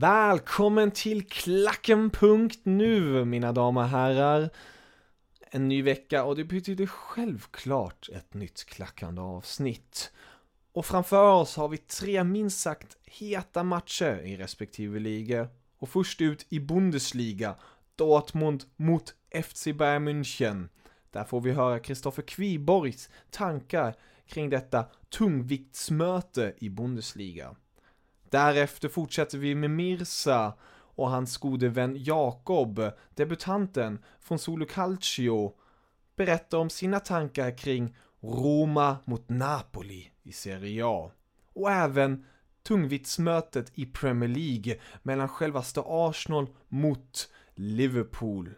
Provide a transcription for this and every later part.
Välkommen till Klacken.nu mina damer och herrar. En ny vecka och det betyder självklart ett nytt klackande avsnitt. Och framför oss har vi tre minst sagt heta matcher i respektive liga. Och först ut i Bundesliga, Dortmund mot FC Bayern München. Där får vi höra Kristoffer Kviborgs tankar kring detta tungviktsmöte i Bundesliga. Därefter fortsätter vi med Mirsa och hans gode vän Jakob, debutanten från Solo Calcio, berättar om sina tankar kring Roma mot Napoli i Serie A. Och även tungviktsmötet i Premier League mellan självaste Arsenal mot Liverpool.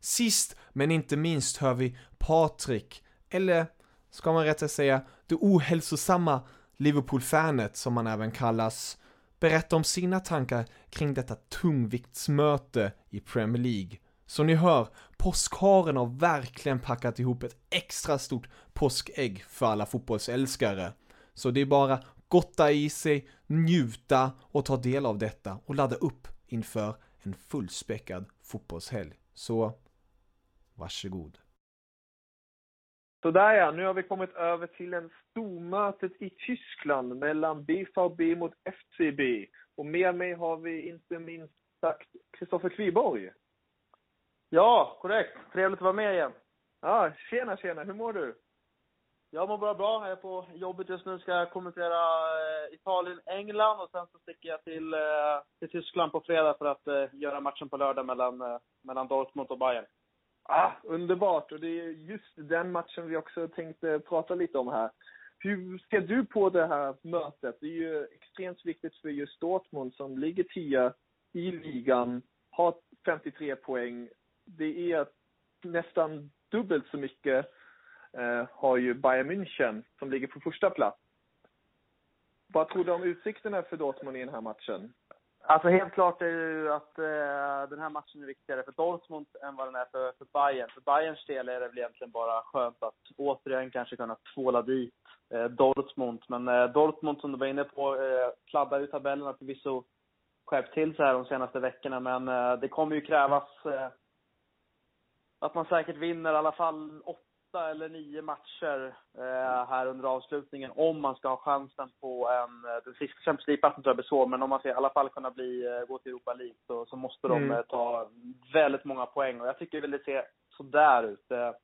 Sist men inte minst hör vi Patrik, eller ska man rättare säga det ohälsosamma Liverpool-fanet som han även kallas, berätta om sina tankar kring detta tungviktsmöte i Premier League. Så ni hör, påskharen har verkligen packat ihop ett extra stort påskägg för alla fotbollsälskare. Så det är bara gotta i sig, njuta och ta del av detta och ladda upp inför en fullspäckad fotbollshelg. Så, varsågod. Sådär ja, nu har vi kommit över till en stormötet i Tyskland mellan BVB mot FCB. Och med mig har vi inte minst sagt Kristoffer Kviborg. Ja, korrekt. Trevligt att vara med igen. Ja, tjena tjena, hur mår du? Jag mår bara bra. Jag är på jobbet just nu. Ska jag kommentera eh, Italien, England och sen så sticker jag till, eh, till Tyskland på fredag för att eh, göra matchen på lördag mellan, mellan Dortmund och Bayern. Ah, underbart! Och det är just den matchen vi också tänkte prata lite om här. Hur ser du på det här mötet? Det är ju extremt viktigt för just Dortmund som ligger tia i ligan, har 53 poäng. Det är nästan dubbelt så mycket eh, har ju Bayern München som ligger på första plats. Vad tror du om utsikterna för Dortmund i den här matchen? Alltså helt klart är det ju att eh, den här matchen är viktigare för Dortmund än vad den är för, för Bayern. För Bayerns del är det väl egentligen bara skönt att återigen kanske kunna tvåla dit eh, Dortmund. Men eh, Dortmund som du var inne på, eh, kladdar ju tabellerna förvisso skärpt till sig här de senaste veckorna. Men eh, det kommer ju krävas eh, att man säkert vinner i alla fall åtta eller nio matcher eh, här under avslutningen om man ska ha chansen på en, eh, den sista Champions League-platsen tror jag blir svår, men om man ska i alla fall kunna bli, eh, gå till Europa League så, så måste de Mm. eh, ta väldigt många poäng och jag tycker väl det ser sådär ut. Jag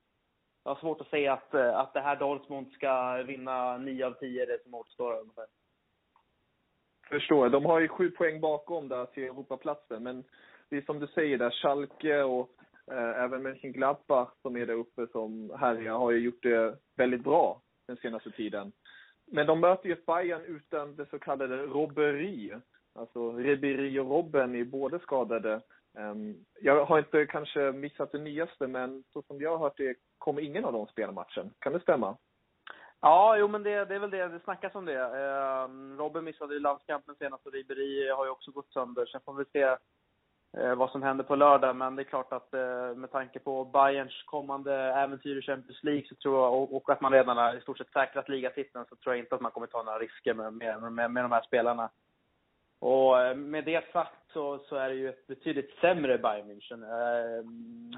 har svårt att se att, att det här Dortmund ska vinna nio av tio det som återstår ungefär. Förstår. De har ju sju poäng bakom där till Europaplatsen, men det är som du säger där, Schalke och Eh, även Mönchengladbach som är där uppe som härjar har ju gjort det väldigt bra den senaste tiden. Men de möter ju Bayern utan det så kallade robberi. Alltså Ribéry och Robben är båda skadade. Ehm, jag har inte kanske missat det nyaste, men så som jag har hört det kommer ingen av dem spela matchen. Kan det stämma? Ja, jo men det, det är väl det. Det snackas om det. Eh, Robin missade ju landskampen senast och Ribéry har ju också gått sönder. Sen får vi se Eh, vad som händer på lördag. Men det är klart att eh, med tanke på Bayerns kommande äventyr i Champions League så tror jag, och, och att man redan har i stort sett säkrat ligatiteln så tror jag inte att man kommer ta några risker med, med, med, med de här spelarna. Och eh, med det sagt så, så är det ju ett betydligt sämre Bayern München. Eh,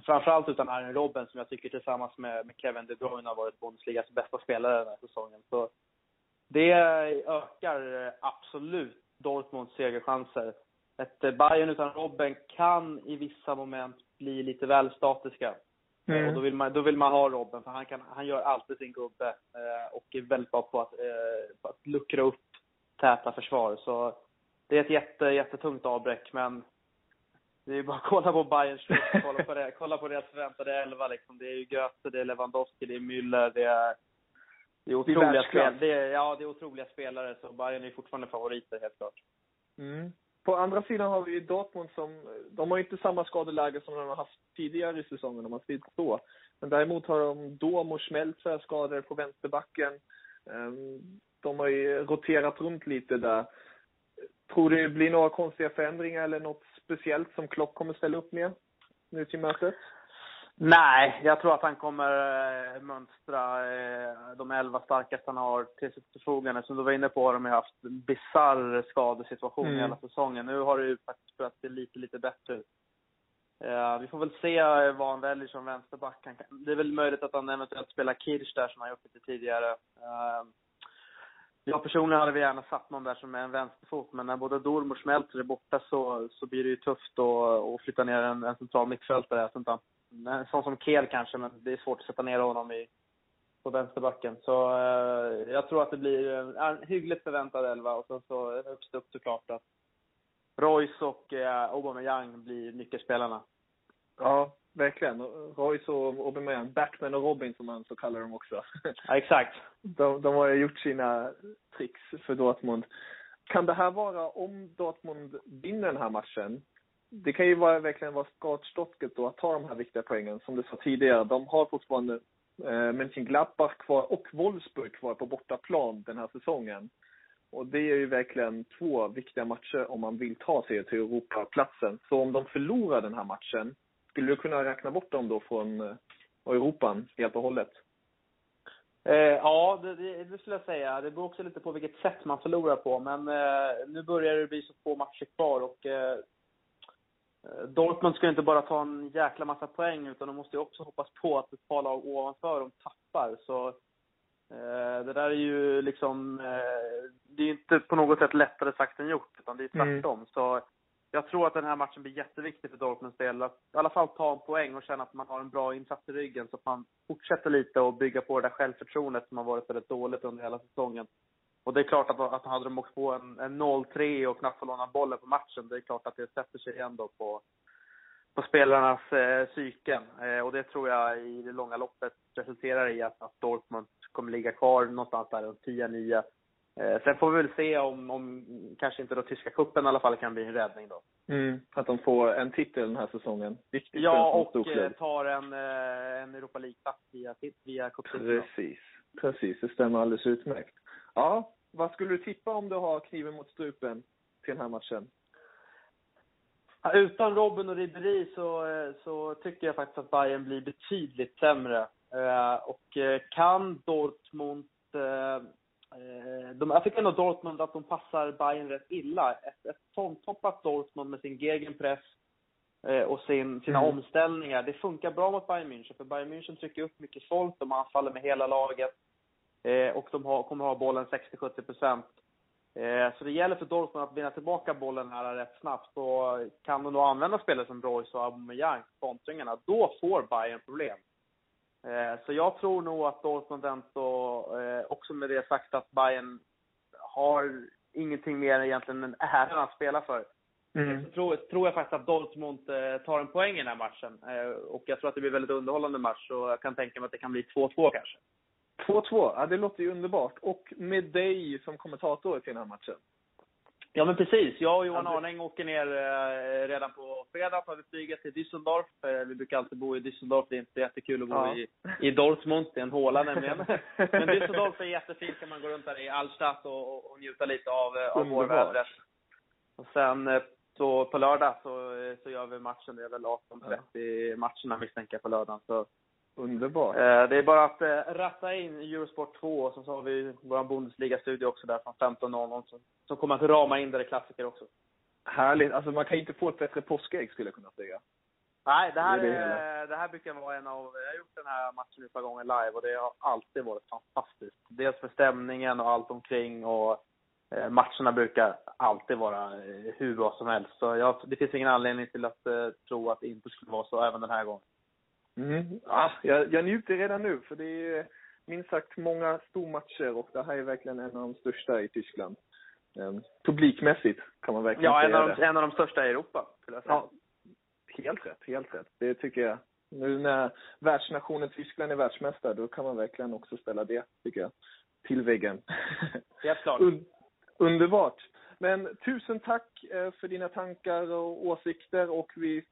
framförallt utan Arjen Robben som jag tycker tillsammans med, med Kevin De Bruyne har varit Bundesligas bästa spelare den här säsongen. Så det ökar eh, absolut Dortmunds segerchanser. Ett eh, Bayern utan Robben kan i vissa moment bli lite väl statiska. Mm. Och då vill, man, då vill man ha Robben, för han, kan, han gör alltid sin gubbe eh, och är väldigt bra på att, eh, på att luckra upp täta försvar. Så det är ett jätte, jättetungt avbräck, men det är bara att kolla på Bayerns kolla på, det, kolla på deras förväntade elva liksom. Det är ju Göte, det är Lewandowski, det är Müller, det är, det är otroliga spel, det är, Ja, det är otroliga spelare, så Bayern är fortfarande favoriter helt klart. Mm. På andra sidan har vi Dortmund som, de har inte samma skadeläge som de har haft tidigare i säsongen om man säger så. Men däremot har de Dom och Schmelzer skador på vänsterbacken. Ehm, de har ju roterat runt lite där. Tror du det blir några konstiga förändringar eller något speciellt som Klopp kommer ställa upp med nu till mötet? Nej, jag tror att han kommer äh, mönstra äh, de elva starkaste han har till sitt förfogande. Som du var inne på har de ju haft en bisarr skadesituation mm. hela säsongen. Nu har det ju faktiskt börjat se lite, lite bättre ut. Uh, vi får väl se vad han väljer som vänsterback. Det är väl möjligt att han eventuellt spelar Kirch där som han gjort lite tidigare. Uh, jag personligen hade vi gärna satt någon där som är en vänsterfot, men när både Dorm och Schmelzer är borta så, så blir det ju tufft att, att flytta ner en, en central mittfältare. Jag inte en sån som Kel kanske, men det är svårt att sätta ner honom i, på vänsterbacken. Så eh, jag tror att det blir en, en hyggligt förväntad elva och sen så högst upp såklart att Royce och eh, Aubameyang blir nyckelspelarna. Ja, verkligen. Royce och Aubameyang, Batman och Robin som man så kallar dem också. Ja, exakt. De, de har ju gjort sina tricks för Dortmund. Kan det här vara, om Dortmund vinner den här matchen, det kan ju vara, verkligen vara startstocket då att ta de här viktiga poängen. Som du sa tidigare, de har fortfarande eh, Mönchengladbach kvar och Wolfsburg kvar på bortaplan den här säsongen. Och det är ju verkligen två viktiga matcher om man vill ta sig till Europaplatsen. Så om de förlorar den här matchen, skulle du kunna räkna bort dem då från eh, Europa helt och hållet? Eh, ja, det, det, det, skulle jag säga. Det beror också lite på vilket sätt man förlorar på. Men eh, nu börjar det bli så få matcher kvar och eh, Eh, Dortmund ska inte bara ta en jäkla massa poäng, utan de måste ju också hoppas på att ett par lag ovanför dem tappar. Så eh, det där är ju liksom, eh, det är inte på något sätt lättare sagt än gjort, utan det är mm. tvärtom. Mm. Så jag tror att den här matchen blir jätteviktig för Dortmunds del. Att i alla fall ta en poäng och känna att man har en bra insats i ryggen, så att man fortsätter lite och bygga på det där självförtroendet som har varit väldigt dåligt under hela säsongen. Och det är klart att, att hade de åkt på en, en 0-3 och knappt fått låna bollen på matchen, det är klart att det sätter sig ändå på, på spelarnas eh, psyken. Eh, och det tror jag i det långa loppet resulterar i att, att Dortmund kommer ligga kvar någonstans där runt 10-9. Eh, sen får vi väl se om, om kanske inte då tyska kuppen i alla fall kan bli en räddning då. Mm, att de får en titel den här säsongen. Viktigt ja, och eh, tar en, eh, en Europa League-plats via, via cuptiteln. Precis, precis. Det stämmer alldeles utmärkt. Ja, vad skulle du tippa om du har kniven mot strupen till den här matchen? utan Robin och Ribéry så, så tycker jag faktiskt att Bayern blir betydligt sämre. Eh, och eh, kan Dortmund... Eh, de, jag tycker ändå Dortmund att de passar Bayern rätt illa. Ett, ett tomtoppat Dortmund med sin gegenpress och sin, sina mm. omställningar. Det funkar bra mot Bayern München, för Bayern München trycker upp mycket folk, de anfaller med hela laget. Eh, och de har, kommer ha bollen 60-70 procent. Eh, så det gäller för Dortmund att vinna tillbaka bollen här rätt snabbt. Och kan de då använda spelare som Royce och Aubameyang, kontringarna, då får Bayern problem. Eh, så jag tror nog att Dortmund ändå, också med det sagt att Bayern har ingenting mer egentligen än äran att spela för. Mm. Så tror, tror jag faktiskt att Dortmund tar en poäng i den här matchen. Och jag tror att det blir en väldigt underhållande match. Och jag kan tänka mig att det kan bli 2-2 kanske. 2-2, ja det låter ju underbart. Och med dig som kommentator till den här matchen. Ja, men precis. Jag och Johan Arning åker ner eh, redan på fredag. tar vi flyget till Düsseldorf. Eh, vi brukar alltid bo i Düsseldorf. Det är inte jättekul att bo ja. i, i Dortmund. Det är en håla nämligen. men Düsseldorf är jättefint. kan man gå runt där i Altstadt och, och, och njuta lite av, eh, av vårvädret. Och sen så på lördag så, så gör vi matchen. Det är väl 18.30 ja. matcherna misstänker jag på lördagen. Så Underbart. Eh, det är bara att eh, ratta in Eurosport 2 och så har vi vår Bundesliga-studio också där från 15.00 som, kommer att rama in där det är klassiker också. Härligt. Alltså man kan inte få ett bättre påskägg skulle jag kunna säga. Nej, det här, det, är, det här brukar vara en av... Jag har gjort den här matchen ett par gånger live och det har alltid varit fantastiskt. Dels för stämningen och allt omkring och eh, matcherna brukar alltid vara hur bra som helst. Så jag, det finns ingen anledning till att tro att det inte skulle vara så även den här gången. Mm. Ah, jag, jag njuter redan nu, för det är minst sagt många stormatcher och det här är verkligen en av de största i Tyskland. Um, publikmässigt kan man verkligen ja, säga en av, de, en av de största i Europa, skulle jag säga. Ja, helt rätt, helt rätt. Det tycker jag. Nu när världsnationen Tyskland är världsmästare, då kan man verkligen också ställa det, tycker jag, till väggen. Helt klart. Un underbart. Men tusen tack eh, för dina tankar och åsikter och vi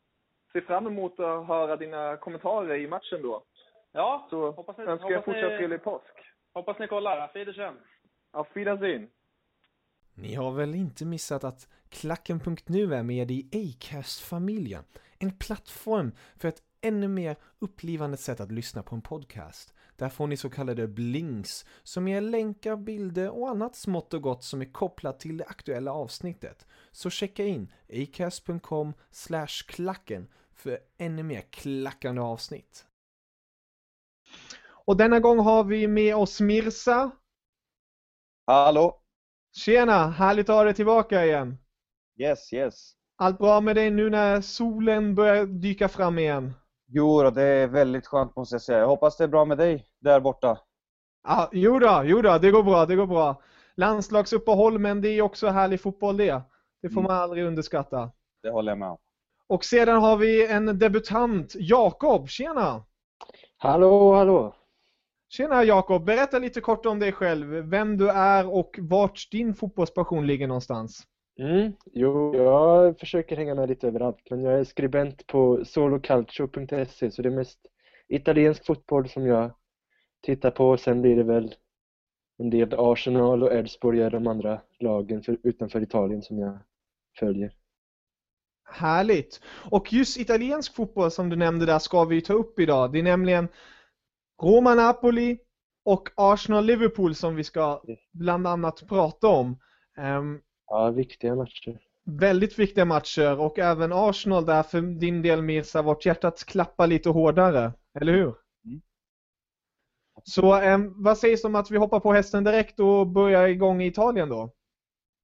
ser fram emot att höra dina kommentarer i matchen då. Ja, så hoppas ni, önskar jag fortsatt trevlig påsk. Hoppas ni kollar. Auf Wiedersehen. Auf Wiedersehen. Ni har väl inte missat att Klacken.nu är med i Acast-familjen? En plattform för ett ännu mer upplivande sätt att lyssna på en podcast. Där får ni så kallade blinks som ger länkar, bilder och annat smått och gott som är kopplat till det aktuella avsnittet. Så checka in acast.com klacken för ännu mer klackande avsnitt. Och denna gång har vi med oss Mirsa. Hallå! Tjena! Härligt att ha dig tillbaka igen. Yes, yes. Allt bra med dig nu när solen börjar dyka fram igen? Jo det är väldigt skönt måste jag säga. Jag hoppas det är bra med dig där borta. Ja, jo då, jo då, det går bra, det går bra. Landslagsuppehåll, men det är också härlig fotboll det. Det får mm. man aldrig underskatta. Det håller jag med om. Och sedan har vi en debutant, Jakob. Tjena! Hallå, hallå! Tjena Jakob, berätta lite kort om dig själv. Vem du är och vart din fotbollspassion ligger någonstans. Mm, jo, jag försöker hänga med lite överallt, men jag är skribent på solocalcio.se så det är mest italiensk fotboll som jag tittar på. Sen blir det väl en del Arsenal och Elfsborg är de andra lagen för, utanför Italien som jag följer. Härligt! Och just italiensk fotboll som du nämnde där ska vi ta upp idag. Det är nämligen Roma-Napoli och Arsenal-Liverpool som vi ska bland annat prata om. Um, ja, viktiga matcher. Väldigt viktiga matcher och även Arsenal där för din del Mirza, vart hjärtat klappar lite hårdare, eller hur? Mm. Så um, vad sägs om att vi hoppar på hästen direkt och börjar igång i Italien då?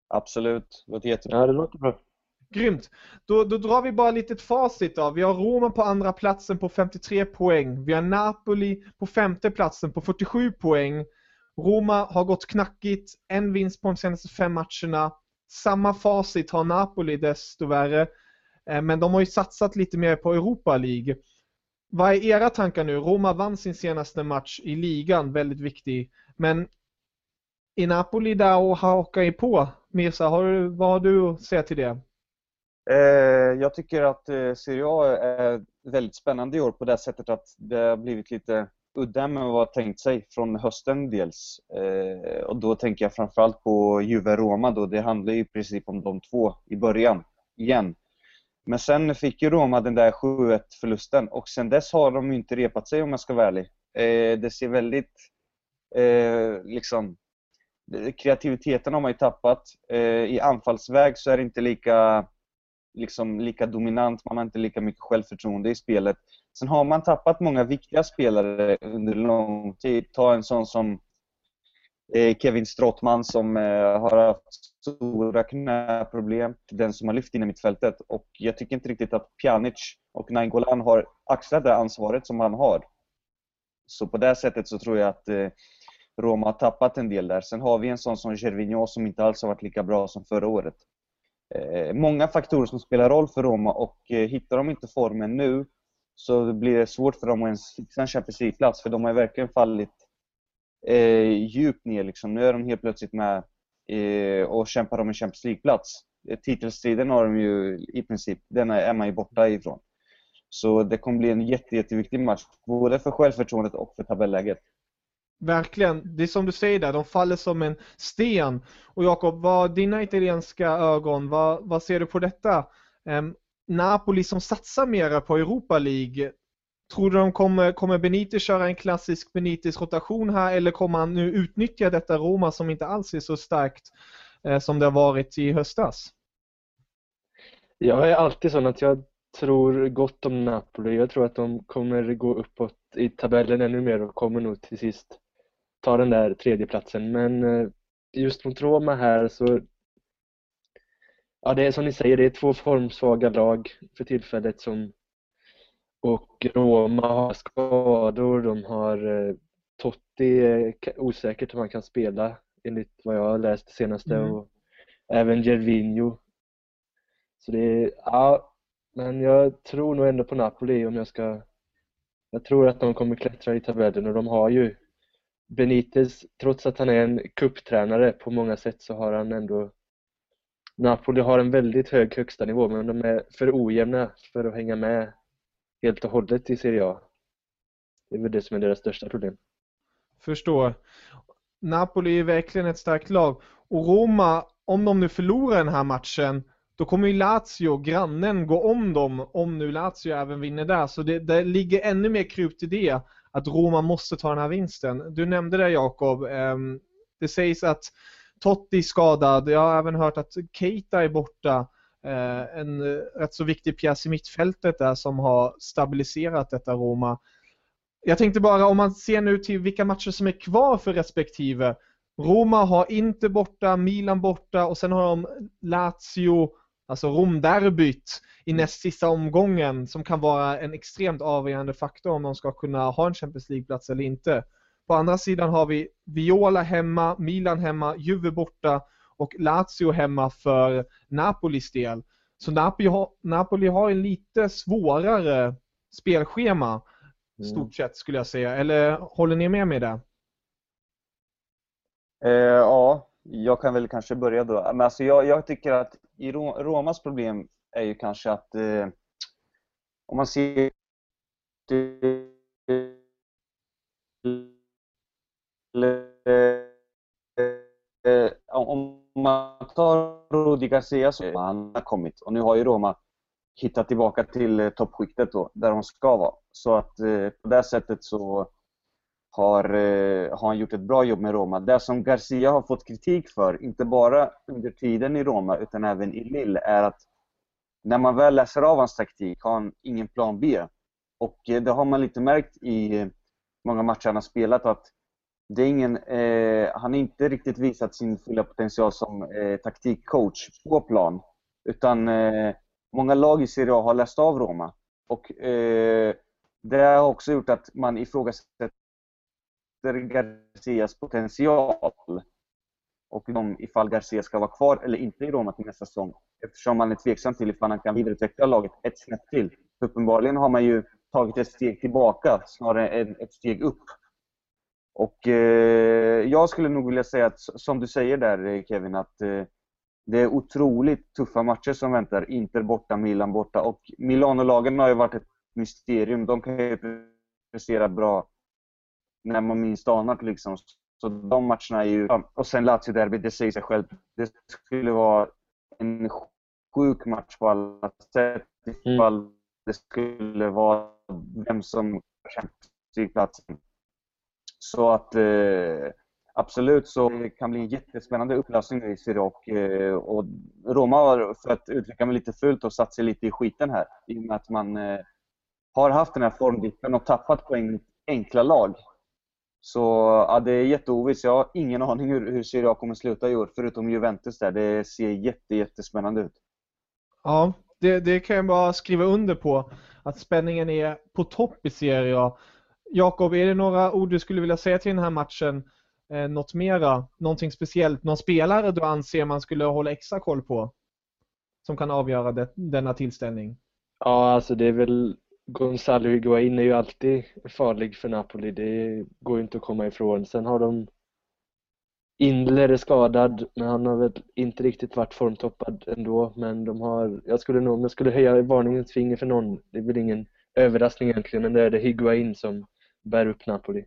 Absolut, det låter jättebra. Ja, det låter bra. Grymt. Då, då drar vi bara lite facit då. Vi har Roma på andra platsen på 53 poäng. Vi har Napoli på femte platsen på 47 poäng. Roma har gått knackigt, en vinst på de senaste fem matcherna. Samma facit har Napoli desto värre. Eh, men de har ju satsat lite mer på Europa League. Vad är era tankar nu? Roma vann sin senaste match i ligan, väldigt viktig. Men är Napoli där och hakar på? Mirza, har du, vad har du att säga till det? Eh, jag tycker att eh, Serie A är väldigt spännande i år på det sättet att det har blivit lite udda med vad man tänkt sig från hösten dels. Eh, och då tänker jag framförallt på Juve-Roma då. Det handlar ju i princip om de två i början, igen. Men sen fick ju Roma den där 7-1 förlusten och sen dess har de ju inte repat sig om jag ska vara ärlig. Eh, det ser väldigt, eh, liksom, kreativiteten har man ju tappat. Eh, I anfallsväg så är det inte lika liksom lika dominant, man har inte lika mycket självförtroende i spelet. Sen har man tappat många viktiga spelare under lång tid. Ta en sån som eh, Kevin Strottman som eh, har haft stora knäproblem. Den som har lyft in i mittfältet. Och jag tycker inte riktigt att Pjanic och Nainggolan har axlat det ansvaret som han har. Så på det sättet så tror jag att eh, Roma har tappat en del där. Sen har vi en sån som Gervinho som inte alls har varit lika bra som förra året. Eh, många faktorer som spelar roll för Roma och eh, hittar de inte formen nu så blir det svårt för dem att ens fixa en Champions League-plats för de har verkligen fallit eh, djupt ner. Liksom. Nu är de helt plötsligt med eh, och kämpar om en Champions League-plats. Eh, titelstriden har de ju i princip, den är man ju borta ifrån. Så det kommer bli en jätte, jätteviktig match, både för självförtroendet och för tabelläget. Verkligen, det är som du säger där, de faller som en sten. Och Jakob, vad dina italienska ögon, vad, vad ser du på detta? Um, Napoli som satsar mera på Europa League, tror du de kommer, kommer Benitez köra en klassisk Benitez rotation här eller kommer han nu utnyttja detta Roma som inte alls är så starkt eh, som det har varit i höstas? Jag är alltid sån att jag tror gott om Napoli. Jag tror att de kommer gå uppåt i tabellen ännu mer och kommer nog till sist ta den där tredjeplatsen. Men eh, just mot Roma här så Ja, det är som ni säger, det är två formsvaga lag för tillfället som och Roma har skador, de har eh, Totti är osäkert om han kan spela enligt vad jag har läst det senaste mm. och även Gervinho. Så det är, ja, men jag tror nog ändå på Napoli om jag ska jag tror att de kommer klättra i tabellen och de har ju Benitez, trots att han är en kupptränare på många sätt så har han ändå Napoli har en väldigt hög högsta nivå men de är för ojämna för att hänga med helt och hållet i Serie A. Det är väl det som är deras största problem. Förstår. Napoli är verkligen ett starkt lag. Och Roma, om de nu förlorar den här matchen, då kommer ju Lazio, grannen, gå om dem om nu Lazio även vinner där. Så det, det ligger ännu mer krut i det, att Roma måste ta den här vinsten. Du nämnde det Jakob, ehm, det sägs att Totti är skadad, jag har även hört att Keita är borta. Eh, en eh, rätt så viktig pjäs i mittfältet där som har stabiliserat detta Roma. Jag tänkte bara om man ser nu till vilka matcher som är kvar för respektive. Roma har inte borta, Milan borta och sen har de Lazio, alltså Romderbyt i näst sista omgången som kan vara en extremt avgörande faktor om de ska kunna ha en Champions League-plats eller inte. På andra sidan har vi Viola hemma, Milan hemma, Juve borta och Lazio hemma för Napolis del. Så Napoli har, Napoli har en lite svårare spelschema mm. stort sett skulle jag säga. Eller håller ni med mig där? Eh, ja, jag kan väl kanske börja då. Men alltså jag, jag tycker att i Romas problem är ju kanske att eh, om man ser eh, eh, om man tar Rudi Garcia så har han kommit och nu har ju Roma hittat tillbaka till eh, toppskiktet då, där de ska vara. Så att eh, på det sättet så har, eh, har han gjort ett bra jobb med Roma. Det som Garcia har fått kritik för, inte bara under tiden i Roma utan även i Lille, är att när man väl läser av hans taktik har han ingen plan B. Och eh, det har man lite märkt i många matcher han har spelat att det är ingen, eh, han har inte riktigt visat sin fulla potential som eh, taktikcoach på plan. Utan eh, många lag i Serie A har läst av Roma. Och eh, det har också gjort att man ifrågasätter Garcias potential. Och de, ifall Garcia ska vara kvar eller inte i Roma till nästa säsong. Eftersom man är tveksam till ifall han kan vidareutveckla laget ett snäpp till. Uppenbarligen har man ju tagit ett steg tillbaka snarare än ett steg upp. Och eh, jag skulle nog vilja säga att, som du säger där eh, Kevin, att eh, det är otroligt tuffa matcher som väntar. Inter borta, Milan borta och Milano-lagen har ju varit ett mysterium. De kan ju prestera bra när man minst anar liksom. Så de matcherna är ju... Och sen Lazio-derby, det säger sig självt. Det skulle vara en sjuk match på alla sätt ifall mm. det skulle vara vem som Champions platsen så att eh, absolut så kan bli en jättespännande upplösning i Serie och, eh, och Roma har, för att uttrycka mig lite fult, och satt sig lite i skiten här. I och med att man eh, har haft den här formdippen och tappat poäng mot enkla lag. Så ja, det är jätteovisst. Jag har ingen aning hur, hur Serie A kommer sluta i år, förutom Juventus där. Det ser jätte, jättespännande ut. Ja, det, det kan jag bara skriva under på. Att spänningen är på topp i Serie A. Jakob, är det några ord du skulle vilja säga till den här matchen? Eh, något mera? Någonting speciellt? Någon spelare du anser man skulle hålla extra koll på? Som kan avgöra det, denna tillställning? Ja, alltså det är väl Gonzalo Higuain är ju alltid farlig för Napoli. Det går ju inte att komma ifrån. Sen har de Indler är skadad, men han har väl inte riktigt varit formtoppad ändå. Men de har, jag skulle nog, om jag skulle höja varningens finger för någon, det är väl ingen överraskning egentligen, men det är det Higuain som bär upp Napoli.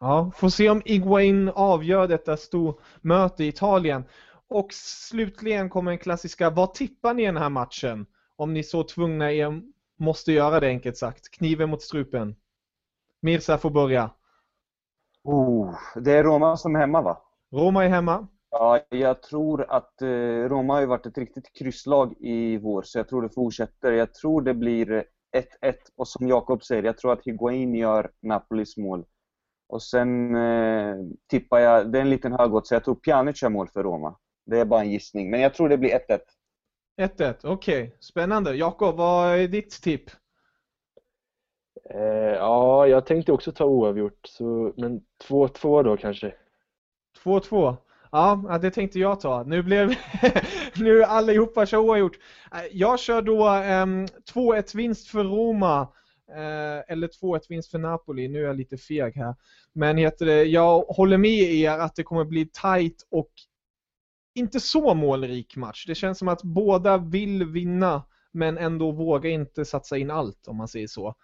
Ja, får se om Higuain avgör detta stormöte i Italien. Och slutligen kommer den klassiska, vad tippar ni i den här matchen? Om ni så tvungna är, måste göra det enkelt sagt. Kniven mot strupen. Mirza får börja. Oh, det är Roma som är hemma va? Roma är hemma. Ja, jag tror att eh, Roma har varit ett riktigt krysslag i vår, så jag tror det fortsätter. Jag tror det blir 1-1 och som Jakob säger, jag tror att Higuain gör Napolis mål. Och sen eh, tippar jag, det är en liten högodds, så jag tror Pjanic gör mål för Roma. Det är bara en gissning, men jag tror det blir 1-1. 1-1, okej. Okay. Spännande. Jakob, vad är ditt tipp? Eh, ja, jag tänkte också ta oavgjort, så, men 2-2 då kanske. 2-2? Ja, det tänkte jag ta. Nu blev nu allihopa kör oavgjort. Eh, jag kör då um, 2-1 vinst för Roma. Uh, eller 2-1 vinst för Napoli. Nu är jag lite feg här. Men heter det, jag håller med er att det kommer bli tight och inte så målrik match. Det känns som att båda vill vinna men ändå vågar inte satsa in allt om man säger så.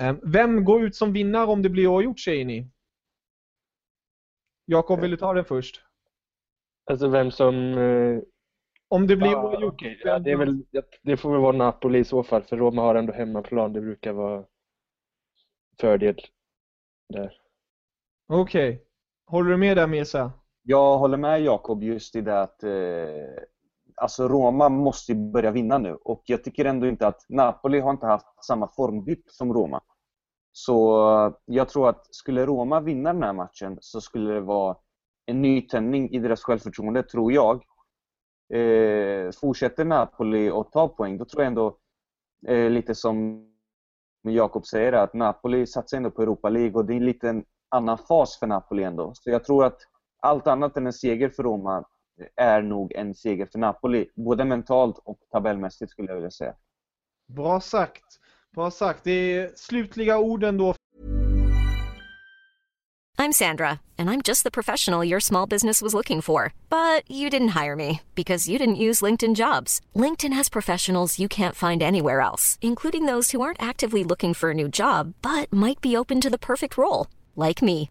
Um, vem går ut som vinnare om det blir oavgjort säger ni? Jakob, vill du ta den först? Alltså vem som... Eh... Om det blir oavgjort? Okay. Ja, det, väl, det får väl vara Napoli i så fall, för Roma har ändå hemmaplan. Det brukar vara fördel där. Okej. Okay. Håller du med där Mesa? Jag håller med Jakob just i det att eh, alltså Roma måste börja vinna nu och jag tycker ändå inte att Napoli har inte haft samma formdipp som Roma. Så eh, jag tror att skulle Roma vinna den här matchen så skulle det vara en nytändning i deras självförtroende, tror jag. Eh, fortsätter Napoli att ta poäng, då tror jag ändå eh, lite som Jakob säger att Napoli satsar ändå på Europa League och det är en liten annan fas för Napoli ändå. Så jag tror att allt annat än en seger för Roma är nog en seger för Napoli, både mentalt och tabellmässigt skulle jag vilja säga. Bra sagt. Bra sagt. Det är slutliga orden då. I'm Sandra, and I'm just the professional your small business was looking for. But you didn't hire me because you didn't use LinkedIn jobs. LinkedIn has professionals you can't find anywhere else, including those who aren't actively looking for a new job, but might be open to the perfect role, like me.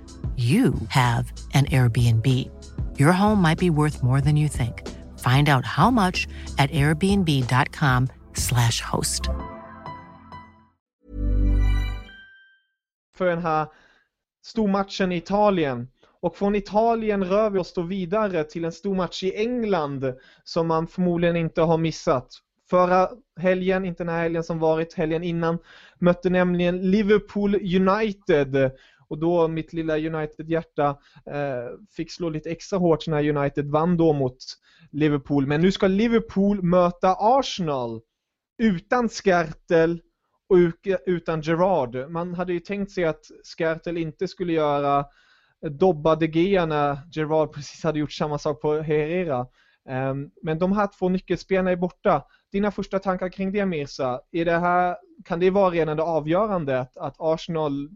you have an Airbnb. Your home might be worth more than you think. Find out how much at airbnb.com slash host. För den här stormatchen i Italien. Och från Italien rör vi oss då vidare till en stormatch i England som man förmodligen inte har missat. Förra helgen, inte den här helgen som varit, helgen innan, mötte nämligen Liverpool United och då mitt lilla United-hjärta eh, fick slå lite extra hårt när United vann då mot Liverpool. Men nu ska Liverpool möta Arsenal utan Skertel och utan Gerard. Man hade ju tänkt sig att Skertel inte skulle göra Dobba de Gea när Gerard precis hade gjort samma sak på Herrera. Ehm, men de här två nyckelspelarna är borta. Dina första tankar kring det Mirza? Är det här, kan det vara redan det avgörande att Arsenal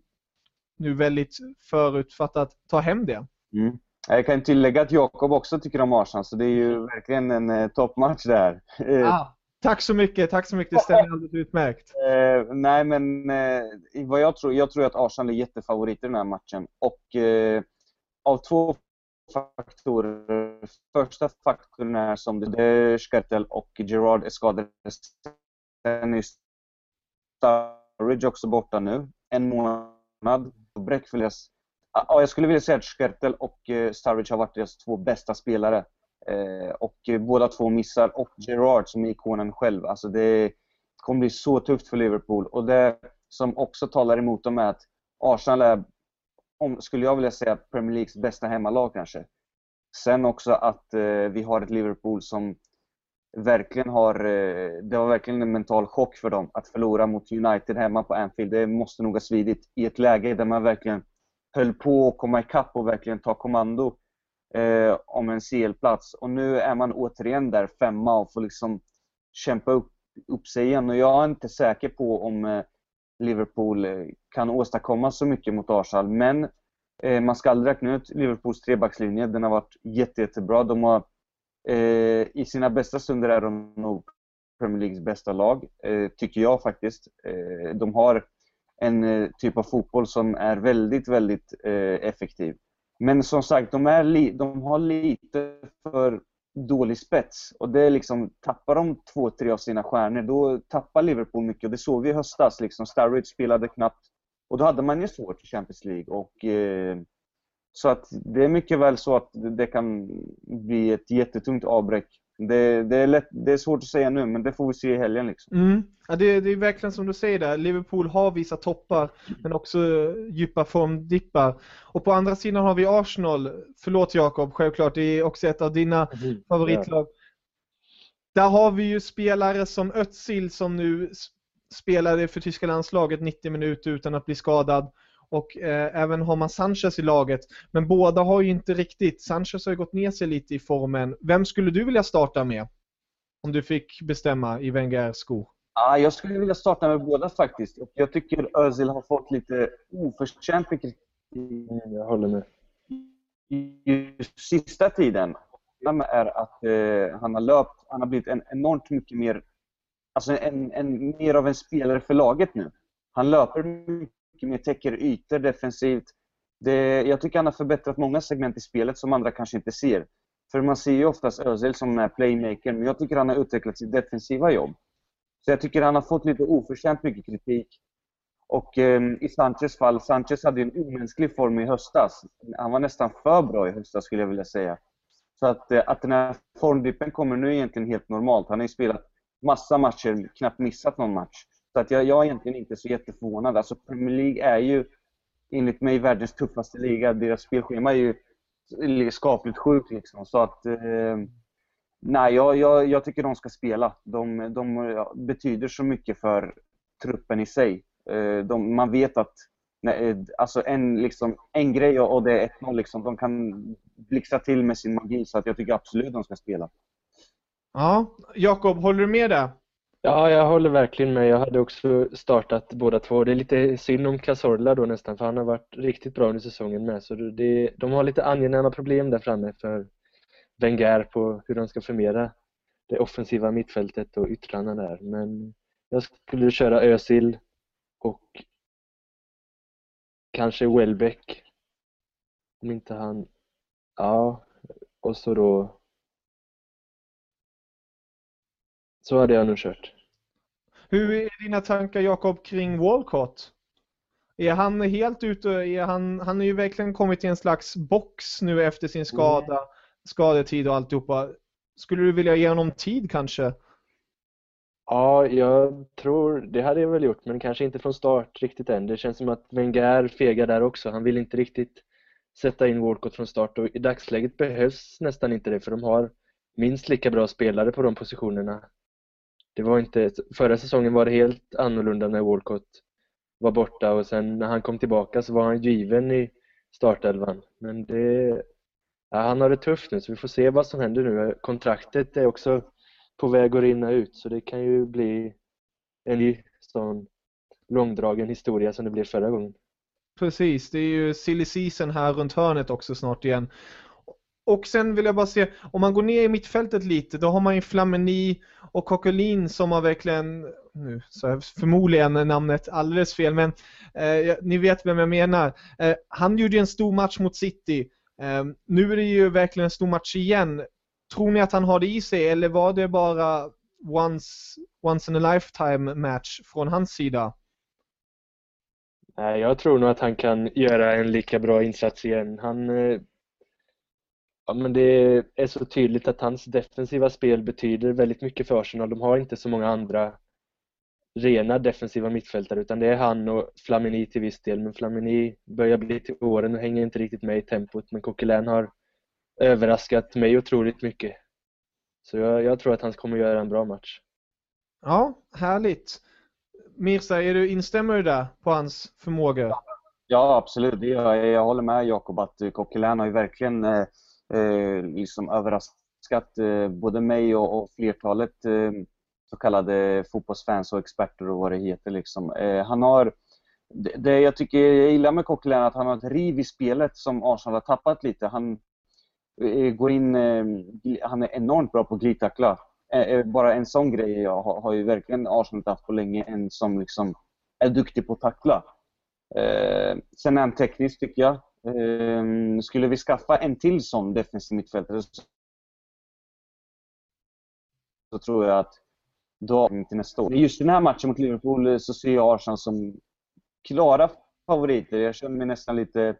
nu väldigt förutfattat ta hem det. Mm. Jag kan tillägga att Jakob också tycker om Arsenal, så det är ju verkligen en eh, toppmatch där. Ah, tack så mycket, tack så mycket. Det stämmer alldeles utmärkt. Eh, nej, men eh, vad jag tror, jag tror att Arsenal är jättefavoriter i den här matchen. Och eh, av två faktorer. Första faktorn är som är Skertel och Gerard är skadade. Sen är Sturridge också borta nu. En månad. Bräckföljas Ja, ah, ah, jag skulle vilja säga att Skertel och eh, Sturridge har varit deras två bästa spelare. Eh, och eh, båda två missar. Och Gerard som är ikonen själv. Alltså det kommer bli så tufft för Liverpool. Och det som också talar emot dem är att Arsenal är, om, skulle jag vilja säga, Premier Leagues bästa hemmalag kanske. Sen också att vi har ett Liverpool som verkligen har... Eh, det var verkligen en mental chock för dem att förlora mot United hemma på Anfield. Det måste nog ha svidit i ett läge där man verkligen höll på att komma ikapp och verkligen ta kommando eh, om en CL-plats. Och nu är man återigen där femma och får liksom kämpa upp, upp sig igen. Och jag är inte säker på om eh, Liverpool eh, kan åstadkomma så mycket mot Arsenal. Men eh, man ska aldrig räkna ut Liverpools trebackslinje. Den har varit jätte, jättebra. De har, eh, I sina bästa stunder är de nog Premier Leagues bästa lag, eh, tycker jag faktiskt. Eh, de har en eh, typ av fotboll som är väldigt, väldigt eh, effektiv. Men som sagt, de, är li de har lite för dålig spets. Och det är liksom, tappar de två, tre av sina stjärnor, då tappar Liverpool mycket. Och det såg vi i höstas. Liksom. Sturridge spelade knappt. Och då hade man ju svårt i Champions League. Och, eh, så att det är mycket väl så att det kan bli ett jättetungt avbräck det, det, är lätt, det är svårt att säga nu, men det får vi se i helgen. Liksom. Mm. Ja, det, det, är verkligen som du säger där. Liverpool har vissa toppar, men också djupa formdippar. Och på andra sidan har vi Arsenal. Förlåt Jakob, självklart. Det är också ett av dina mm. favoritlag. Där har vi ju spelare som Özil som nu spelade för tyska landslaget 90 minuter utan att bli skadad och eh, även har man Sanchez i laget. Men båda har ju inte riktigt, Sanchez har ju gått ner sig lite i formen. Vem skulle du vilja starta med? Om du fick bestämma i Wengers sko. Ja, jag skulle vilja starta med båda faktiskt. Jag tycker Özil har fått lite oförtjänt kritik. Mm, jag håller med. I sista tiden är att eh, han har löpt, han har blivit en enormt mycket mer, alltså en, en, mer av en spelare för laget nu. Han löper mycket mycket mer, täcker ytor defensivt. Det, jag tycker han har förbättrat många segment i spelet som andra kanske inte ser. För man ser ju oftast Özil som är playmaker, men jag tycker han har utvecklat sitt defensiva jobb. Så jag tycker han har fått lite oförtjänt mycket kritik. Och eh, i Sanchez fall, Sanchez hade en omänsklig form i höstas. Han var nästan för bra i höstas skulle jag vilja säga. Så att, eh, att den här formdippen kommer nu är egentligen helt normalt. Han har ju spelat massa matcher, knappt missat någon match. Så att jag, jag är egentligen inte så jätteförvånad. Alltså Premier League är ju enligt mig världens tuffaste liga. Deras spelschema är ju skapligt sjukt liksom. Så att eh, nej, jag, jag, jag, tycker de ska spela. De, de betyder så mycket för truppen i sig. Eh, de, man vet att nej, eh, alltså en, liksom, en grej och det är 1-0 liksom. De kan blixtra till med sin magi så att jag tycker absolut de ska spela. Ja, Jakob, håller du med där? Ja, jag håller verkligen med. Jag hade också startat båda två. Det är lite synd om Cazorla då nästan, för han har varit riktigt bra under säsongen med. Så det, de har lite angenäma problem där framme för Wenger på hur de ska förmera det offensiva mittfältet och yttrarna där. Men jag skulle köra Özil och kanske Welbeck. Om inte han... Ja, och så då... Så hade jag nog kört. Hur är dina tankar Jakob kring Walcott? Är han helt ute, är han, han har ju verkligen kommit i en slags box nu efter sin skada, mm. skadetid och alltihopa. Skulle du vilja ge honom tid kanske? Ja, jag tror det hade jag väl gjort, men kanske inte från start riktigt än. Det känns som att Wenger fegar där också. Han vill inte riktigt sätta in Walcott från start och i dagsläget behövs nästan inte det för de har minst lika bra spelare på de positionerna det var inte, förra säsongen var det helt annorlunda när Walcott var borta och sen när han kom tillbaka så var han given i startelvan. Men det, ja, han har det tufft nu så vi får se vad som händer nu. Kontraktet är också på väg att rinna ut så det kan ju bli en ny sån långdragen historia som det blev förra gången. Precis, det är ju silly season här runt hörnet också snart igen och sen vill jag bara se, om man går ner i mittfältet lite, då har man ju Flamini och Coquelin som har verkligen, nu sa jag förmodligen namnet alldeles fel, men eh, ni vet vem jag menar. Eh, han gjorde ju en stor match mot City. Eh, nu är det ju verkligen en stor match igen. Tror ni att han har det i sig eller var det bara once, once in a lifetime match från hans sida? Jag tror nog att han kan göra en lika bra insats igen. Han eh, Ja, men det är så tydligt att hans defensiva spel betyder väldigt mycket för Arsenal. De har inte så många andra rena defensiva mittfältare utan det är han och Flamini till viss del. Men Flamini börjar bli till åren och hänger inte riktigt med i tempot. Men Coquelin har överraskat mig otroligt mycket. Så jag, jag tror att han kommer göra en bra match. Ja, härligt. Mirza, är du, instämmer du där på hans förmåga? Ja, absolut. Jag, jag håller med Jakob att Coquelin har ju verkligen eh, Eh, liksom överraskat eh, både mig och, och flertalet eh, så kallade fotbollsfans och experter och vad det heter. Liksom. Eh, han har, det, det jag tycker jag gillar med Coquelin är att han har ett riv i spelet som Arsenal har tappat lite. Han eh, går in, eh, han är enormt bra på att glidtackla. Eh, eh, bara en sån grej har, har ju verkligen Arsenal haft på länge, en som liksom är duktig på att tackla. Eh, sen är han teknisk tycker jag. Eh, skulle vi skaffa en till sån defensiv mittfältare så tror jag att då till nästa år. Just den här matchen mot Liverpool eh, så ser jag Arsenal som klara favoriter. Jag känner mig nästan lite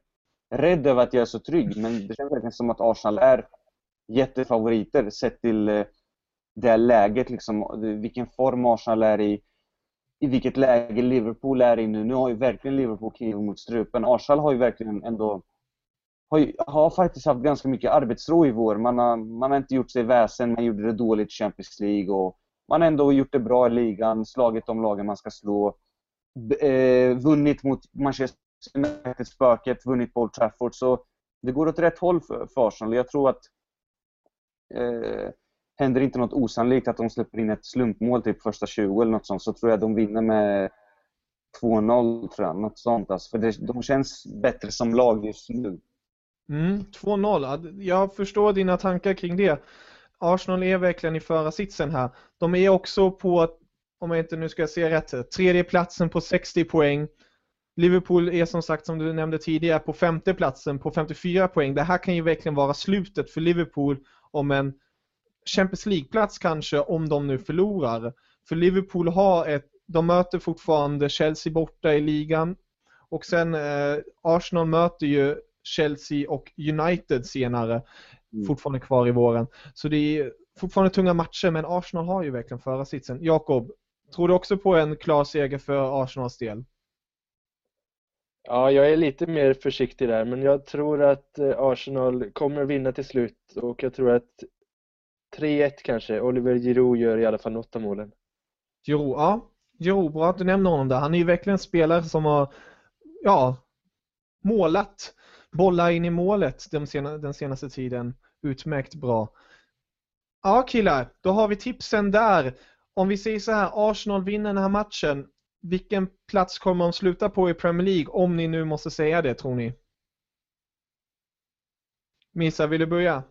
rädd över att jag är så trygg, men det känns verkligen som att Arsenal är jättefavoriter sett till eh, det läget, liksom, vilken form Arsenal är i i vilket läge Liverpool är i nu. Nu har ju verkligen Liverpool kniven mot strupen. Arsenal har ju verkligen ändå har, ju, har faktiskt haft ganska mycket arbetsro i vår. Man har, man har inte gjort sig väsen, man gjorde det dåligt i Champions League och man har ändå gjort det bra i ligan, slagit de lagen man ska slå. Eh, vunnit mot Manchester United-spöket, vunnit på Old Trafford. Så det går åt rätt håll för, för Arsenal. Jag tror att eh, händer inte något osannolikt att de släpper in ett slumpmål typ första 20 eller något sånt så tror jag de vinner med 2-0 tror jag, något sånt alltså. För det, de känns bättre som lag just nu. Mm, 2-0. Jag förstår dina tankar kring det. Arsenal är verkligen i förarsitsen här. De är också på, om jag inte nu ska se rätt, tredje platsen på 60 poäng. Liverpool är som sagt, som du nämnde tidigare, på femte platsen på 54 poäng. Det här kan ju verkligen vara slutet för Liverpool om en Champions League-plats kanske om de nu förlorar. För Liverpool har ett, de möter fortfarande Chelsea borta i ligan och sen eh, Arsenal möter ju Chelsea och United senare, mm. fortfarande kvar i våren. Så det är fortfarande tunga matcher men Arsenal har ju verkligen förarsitsen. Jakob, tror du också på en klar seger för Arsenals del? Ja, jag är lite mer försiktig där, men jag tror att eh, Arsenal kommer vinna till slut och jag tror att 3-1 kanske. Oliver Giroud gör i alla fall något av målen. Giroud, ja. Giroud, bra att du nämner honom där. Han är ju verkligen en spelare som har, ja, målat bollar in i målet den, sena, den senaste tiden. Utmärkt bra. Ja killar, då har vi tipsen där. Om vi säger så här, Arsenal vinner den här matchen. Vilken plats kommer de sluta på i Premier League om ni nu måste säga det tror ni? Missa, vill du börja?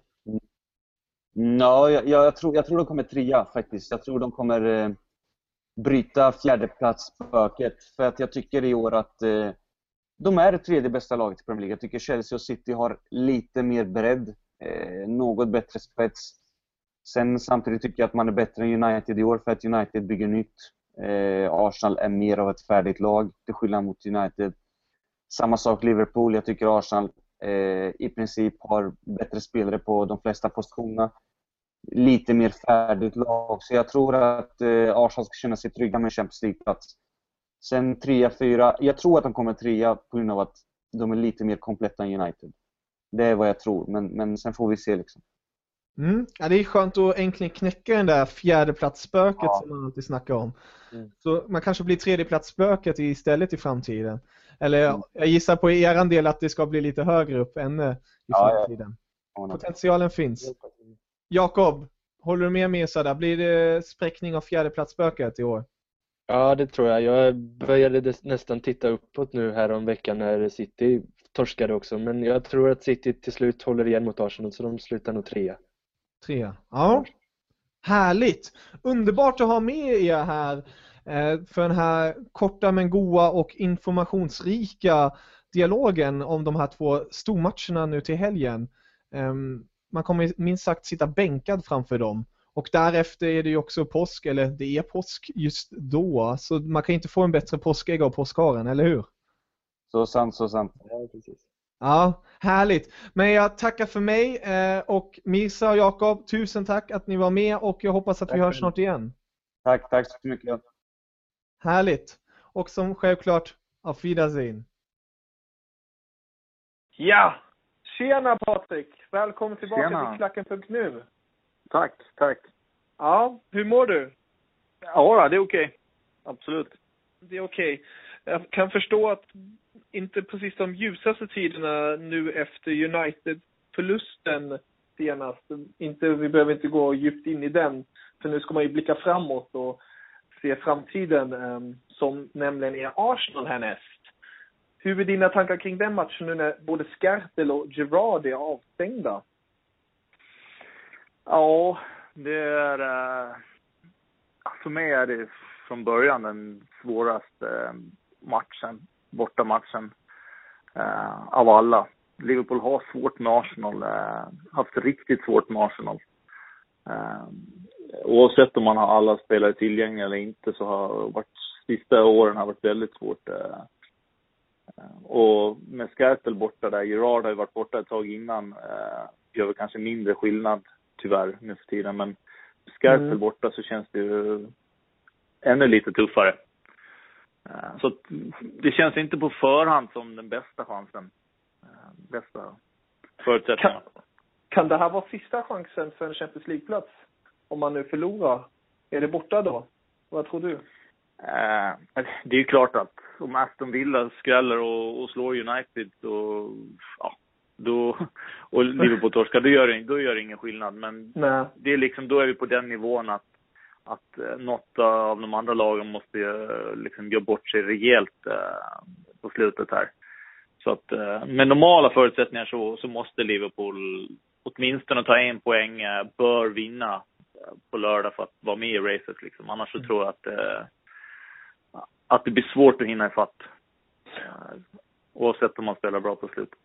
Ja, jag, jag, tror, jag tror de kommer trea faktiskt. Jag tror de kommer eh, bryta fjärdeplatsspöket. För att jag tycker i år att eh, de är det tredje bästa laget i Premier League. Jag tycker Chelsea och City har lite mer bredd, eh, något bättre spets. Sen samtidigt tycker jag att man är bättre än United i år för att United bygger nytt. Eh, Arsenal är mer av ett färdigt lag till skillnad mot United. Samma sak Liverpool. Jag tycker Arsenal Eh, i princip har bättre spelare på de flesta positionerna. Lite mer färdigt lag. Så jag tror att eh, Arsenal ska känna sig trygga med Champions League-plats. Sen trea, fyra. Jag tror att de kommer trea på grund av att de är lite mer kompletta än United. Det är vad jag tror, men, men sen får vi se liksom. Mm. Ja, det är skönt att äntligen knäcka den där fjärdeplatsspöket ja. som man alltid snackar om. Mm. Så man kanske blir tredjeplatsspöket istället i framtiden. Eller mm. jag gissar på er del att det ska bli lite högre upp än i framtiden. Ja, ja. Potentialen finns. Jakob, håller du med Mesa där? Blir det spräckning av fjärdeplatsspöket i år? Ja, det tror jag. Jag började nästan titta uppåt nu här om veckan när City torskade också. Men jag tror att City till slut håller igen mot Arsenal så de slutar nog trea. Trea. Ja. Härligt! Underbart att ha med er här eh, för den här korta men goa och informationsrika dialogen om de här två stormatcherna nu till helgen. Ehm, man kommer minst sagt sitta bänkad framför dem. Och därefter är det ju också påsk, eller det är påsk just då. Så man kan inte få en bättre påskägg av påskharen, eller hur? Så sant, så sant. Ja, precis. Ja, härligt. Men jag tackar för mig eh, och Mirsa och Jakob, tusen tack att ni var med och jag hoppas att Tack vi hörs snart igen. Tack, tack så mycket. Härligt. Och som självklart, auf Wiedersehen. Ja! Tjena Patrik! Välkommen tillbaka Tjena. till Klacken.nu. Tack, tack. Ja, hur mår du? Ja, det är okej. Absolut. Det är okej. Jag kan förstå att inte precis de ljusaste tiderna nu efter United-förlusten senast. Inte, vi behöver inte gå djupt in i den, för nu ska man ju blicka framåt och se framtiden ehm, som nämligen är Arsenal härnäst. Hur är dina tankar kring den matchen nu när både Skertel och Gerard är avstängda? Ja, det är... För mig är det från början den svåraste ehm, matchen, bortamatchen, eh, av alla. Liverpool har svårt med Arsenal, eh, haft riktigt svårt med Arsenal. Eh, oavsett om man har alla spelare tillgängliga eller inte så har varit, sista åren har varit väldigt svårt. Eh, Eh, Och med Skertel borta där, Gerard har ju varit borta ett tag innan, eh, gör väl kanske mindre skillnad tyvärr nu för tiden. Men Skertel Mm. borta så känns det ju ännu lite tuffare. Så det känns inte på förhand som den bästa chansen. Eh, Bästa förutsättningarna. Kan det här vara sista chansen för en Champions League-plats? Om man nu förlorar? Är det borta då? Vad tror du? Eh, det är ju klart att om Aston Villa skräller och, och slår United och ja, då, och Liverpool torskar, då gör, det, då gör det ingen skillnad. Men Nej. det är liksom, då är vi på den nivån att, att eh, något av de andra lagen måste eh, liksom göra bort sig rejält eh, på slutet här. Så att med normala förutsättningar så, så måste Liverpool åtminstone ta en poäng, bör vinna på lördag för att vara med i racet liksom. Annars så tror jag att att det blir svårt att hinna ifatt. Oavsett om man spelar bra på slutet.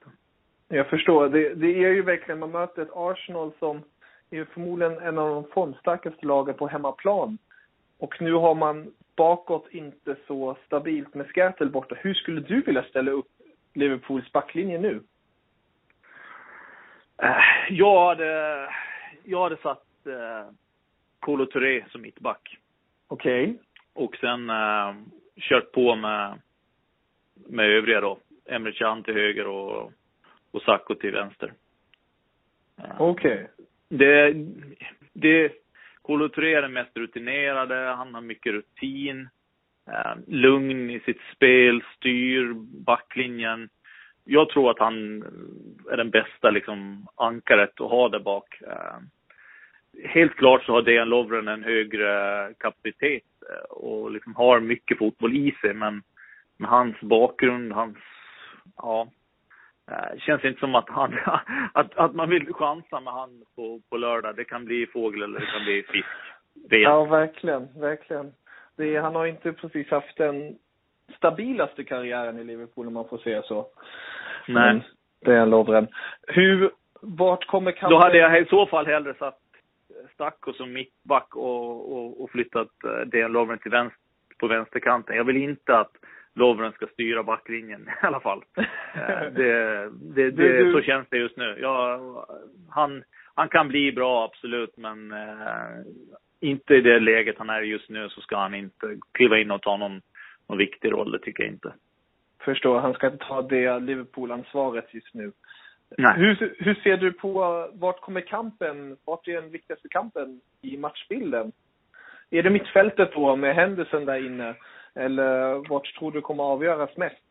Jag förstår. Det, det är ju verkligen, man möter ett Arsenal som är förmodligen en av de formstarkaste lagen på hemmaplan. Och nu har man bakåt inte så stabilt med Skertel borta. Hur skulle du vilja ställa upp Liverpools backlinje nu? Eh, Jag hade, jag hade satt eh, Kolo Touré som mittback. Okej. Och sen eh, kört på med, med övriga då. Emre Can till höger och, och Sacco till vänster. Okej. Det, det, Kolo Touré är den mest rutinerade, han har mycket rutin. Eh, lugn i sitt spel, styr backlinjen. Jag tror att han är den bästa liksom ankaret att ha där bak. Eh, helt klart så har Dejan Lovren en högre kapacitet eh, och liksom har mycket fotboll i sig men med hans bakgrund, hans, ja, eh, känns inte som att han, att, att man vill chansa med han på, på lördag. Det kan bli fågel eller det kan bli fisk. Rent. Ja, verkligen. Verkligen. Det han har inte precis haft den stabilaste karriären i Liverpool om man får säga så. Nej. Men Det är Lovren. Hur, vart kommer kampen? Då hade jag i så fall hellre satt Stacko som mittback och, och, och flyttat eh, Dejan Lovren till vänster, på vänsterkanten. Jag vill inte att Lovren ska styra backlinjen i alla fall. Eh, Det, det, det, Du- Så känns det just nu. Jag, han, han kan bli bra, absolut, men eh, inte i det läget han är just nu så ska han inte kliva in och ta någon, någon viktig roll. Det tycker jag inte. Förstår, han ska inte ta det Liverpool-ansvaret just nu. Nej. Hur, hur ser du på, vart kommer kampen, vart är den viktigaste kampen i matchbilden? Är det mittfältet då med Henderson där inne? Eller vart tror du kommer avgöras mest?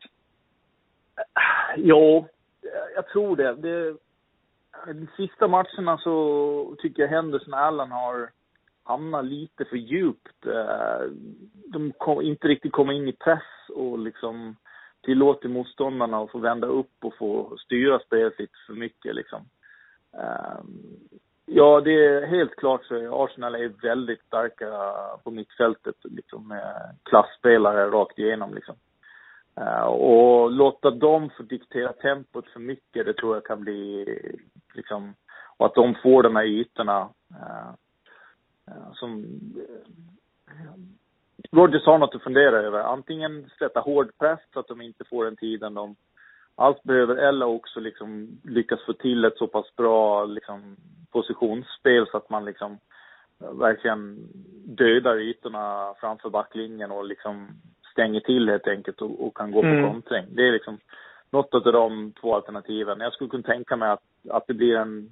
Jo, jag tror det. det. De sista matcherna så tycker jag Henderson och Allen har hamnat lite för djupt. Eh, de kom, inte riktigt kommer in i press och liksom tillåter motståndarna att få vända upp och få styra spelet lite för mycket liksom. Eh, Ja, det är helt klart så Arsenal är väldigt starka på mittfältet liksom med klassspelare rakt igenom liksom. Eh, och låta dem få diktera tempot för mycket, det tror jag kan bli liksom, och att de får de här ytorna eh, eh, som Rogers har något att fundera över. Antingen sätta hård press så att de inte får den tiden de alls behöver, eller också liksom lyckas få till ett så pass bra liksom, positionsspel så att man liksom verkligen dödar ytorna framför backlinjen och liksom stänger till helt enkelt och, och kan gå mm. på kontring. Det är liksom något av de två alternativen. Jag skulle kunna tänka mig att, att det blir en,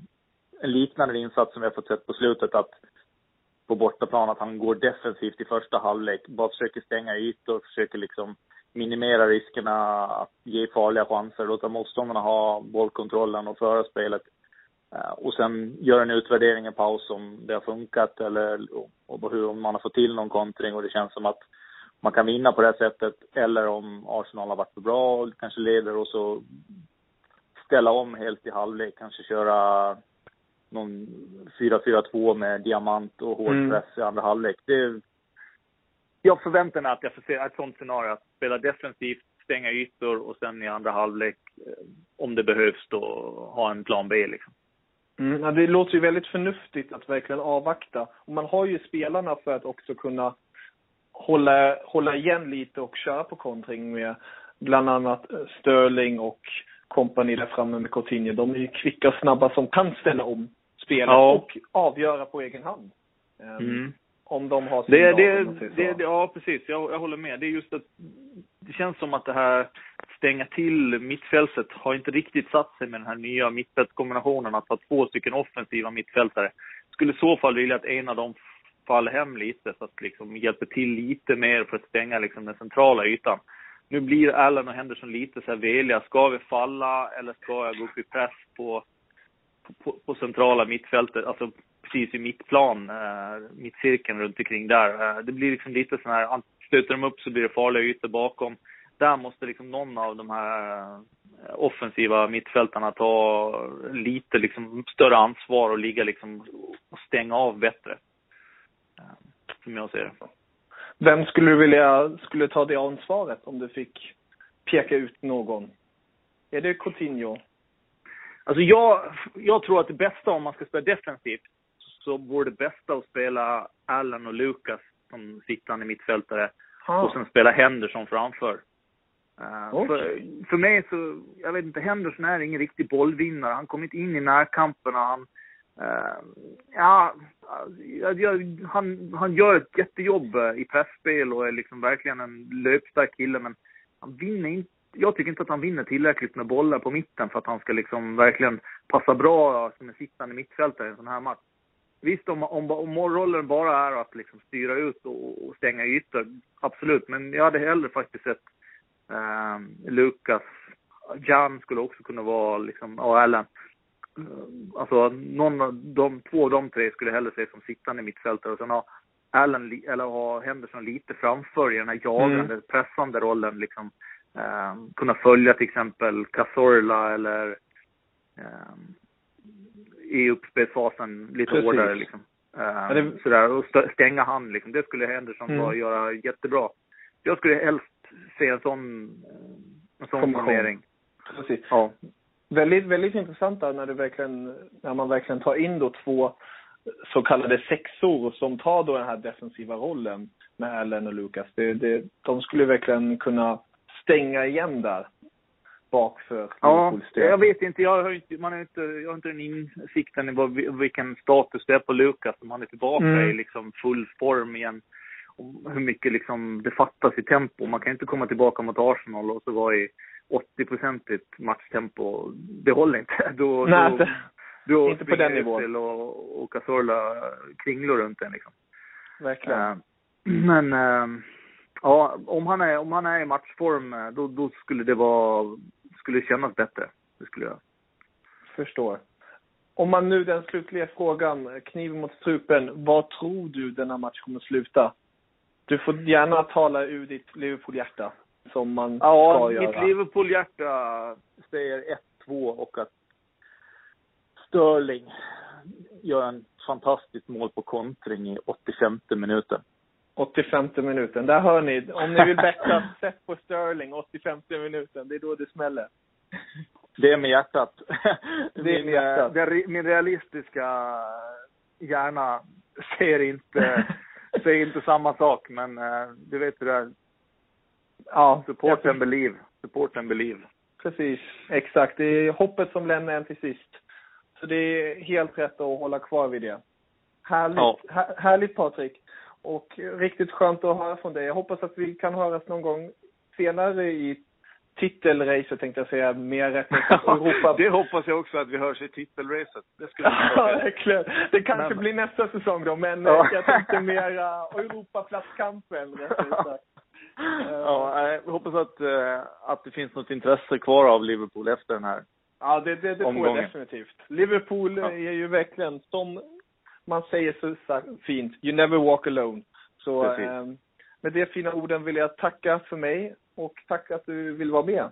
en liknande insats som vi har fått sett på slutet att på bortaplan att han går defensivt i första halvlek, bara försöker stänga ytor, försöker liksom minimera riskerna att ge farliga chanser, låta motståndarna ha bollkontrollen och föra spelet. Eh, och sen göra en utvärdering, en paus om det har funkat eller och hur man har fått till någon kontring och det känns som att man kan vinna på det sättet. Eller om Arsenal har varit för bra och kanske leder och så ställa om helt i halvlek. Kanske köra någon 4-4-2 med diamant och hård mm. press i andra halvlek. Det, jag förväntar mig att jag får se ett sånt scenario. Att spela defensivt, stänga ytor och sen i andra halvlek, eh, om det behövs då, ha en plan B liksom. Mm, det låter ju väldigt förnuftigt att verkligen avvakta. Och man har ju spelarna för att också kunna hålla, hålla igen lite och köra på kontring med bland annat eh, Sterling och kompani där framme med Coutinho. De är ju kvicka och snabba som kan ställa om spelet ja. och avgöra på egen hand. Um, mm. Om de har det, det, det, det, Ja, precis. Jag, jag håller med. Det är just att det känns som att det här stänga till mittfältet har inte riktigt satt sig med den här nya mittfältskombinationen, att ha två stycken offensiva mittfältare. Skulle i så fall vilja att en av dem faller hem lite, så att liksom hjälper till lite mer för att stänga liksom den centrala ytan. Nu blir Allen och Henderson lite så här veliga. Ska vi falla eller ska jag gå upp i press på, på, på centrala mittfältet, alltså precis i mittplan, eh, mittcirkeln runt omkring där. Eh, det blir liksom lite sån här, stöter de upp så blir det farliga ytor bakom. Där måste liksom någon av de här eh, offensiva mittfältarna ta lite liksom större ansvar och ligga liksom och stänga av bättre. Eh, som jag ser det. Vem skulle du vilja skulle ta det ansvaret om du fick peka ut någon? Är det Coutinho? Alltså jag, jag tror att det bästa om man ska spela defensivt så vore det bästa att spela Allen och Lucas som sittande mittfältare ah. och sen spela Henderson framför. Uh, okay. för, för mig så, jag vet inte, Henderson är ingen riktig bollvinnare. Han kommer inte in i närkamperna. Han, uh, ja, jag, han, han gör ett jättejobb i pressspel och är liksom verkligen en löpstark kille, men han vinner inte jag tycker inte att han vinner tillräckligt med bollar på mitten för att han ska liksom verkligen passa bra som en sittande mittfältare i en sån här match. Visst, om, om, om rollen bara är att liksom styra ut och, och stänga ytor, absolut. Men jag hade hellre faktiskt sett eh, Lukas, Jan skulle också kunna vara liksom, och Allen. Alltså någon av de, två av de tre skulle jag hellre se som sittande mittfältare och sen ha Allen, eller ha Henderson lite framför i den här jagande, mm. pressande rollen liksom. Eh, kunna följa till exempel Cazorla eller eh, i uppspelsfasen lite Precis. hårdare liksom. Ja, det... Sådär, och stänga han liksom. Det skulle Henderson mm. göra jättebra. Jag skulle helst se en sån, eh, en sån formering. Precis. Ja. Väldigt, väldigt intressant där när du verkligen, när man verkligen tar in då två så kallade sexor som tar då den här defensiva rollen med Allen och Lucas. Det, det, de skulle verkligen kunna stänga igen där bakför Ja, jag vet inte. Jag har inte, man har inte, jag har inte den insikten i vad, vilken status det är på Lukas. Om han är tillbaka mm. i liksom full form igen. Och hur mycket liksom det fattas i tempo. Man kan inte komma tillbaka mot Arsenal och så vara i 80-procentigt matchtempo. Det håller inte. Då, Nej, då, då inte på den nivån. Och, och Cazorla kringlor runt den liksom. Verkligen. Uh, men uh, ja, om han är, om han är i matchform, eh, då, då skulle det vara skulle kännas bättre. Det skulle jag. Förstår. om man nu den slutliga frågan, kniven mot strupen, vad tror du denna match kommer sluta? Du får gärna tala ur ditt Liverpool-hjärta, som man Ja, ska mitt göra. Liverpool-hjärta säger 1-2 och att Sterling gör en fantastiskt mål på kontring i 85 minuten. 85 minuten. Där hör ni. Om ni vill betta, sätt på Sterling 85 minuten. Det är då det smäller. Det är med hjärtat. Det är med hjärtat. eh, den- min realistiska hjärna ser inte, ser inte samma sak, men eh, du vet hur det är. Ja, Support and believe. Support and believe. Precis, exakt. Det är hoppet som lämnar en till sist. Så det är helt rätt att hålla kvar vid det. Härligt, Ja. här, härligt Patrik. Och riktigt skönt att höra från dig. Jag hoppas att vi kan höras någon gång senare i titelracet tänkte jag säga. Mer rätt Europa. det hoppas jag också att vi hörs i titelracet. Det skulle Ja, verkligen. Det kanske Men- blir nästa säsong då, men Ja. jag tänkte mera Europaplatskampen rättare sagt. Ja, jag hoppas att, eh, att det finns något intresse kvar av Liverpool efter den här. Ja, det, det, det tror jag definitivt. Liverpool Ja. är ju verkligen, som man säger så fint, you never walk alone. Så eh, med de fina orden vill jag tacka för mig och tack att du vill vara med.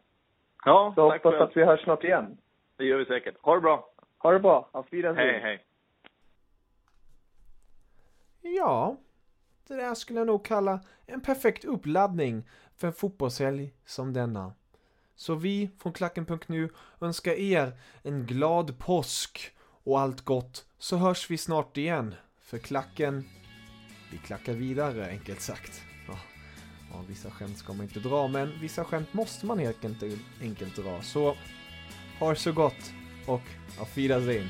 Ja, Så tack hoppas själv. att vi hörs snart igen. Det gör vi säkert. Ha det bra. Ha det bra. Auf Wiedersehen. Hej, hej. Ja, det där skulle jag nog kalla en perfekt uppladdning för en fotbollshelg som denna. Så vi från Klacken.nu önskar er en glad påsk och allt gott så hörs vi snart igen. För Klacken, vi klackar vidare enkelt sagt. Ja, ja vissa skämt ska man inte dra men vissa skämt måste man helt enkelt, enkelt dra. Så ha det så gott och auf Wiedersehen.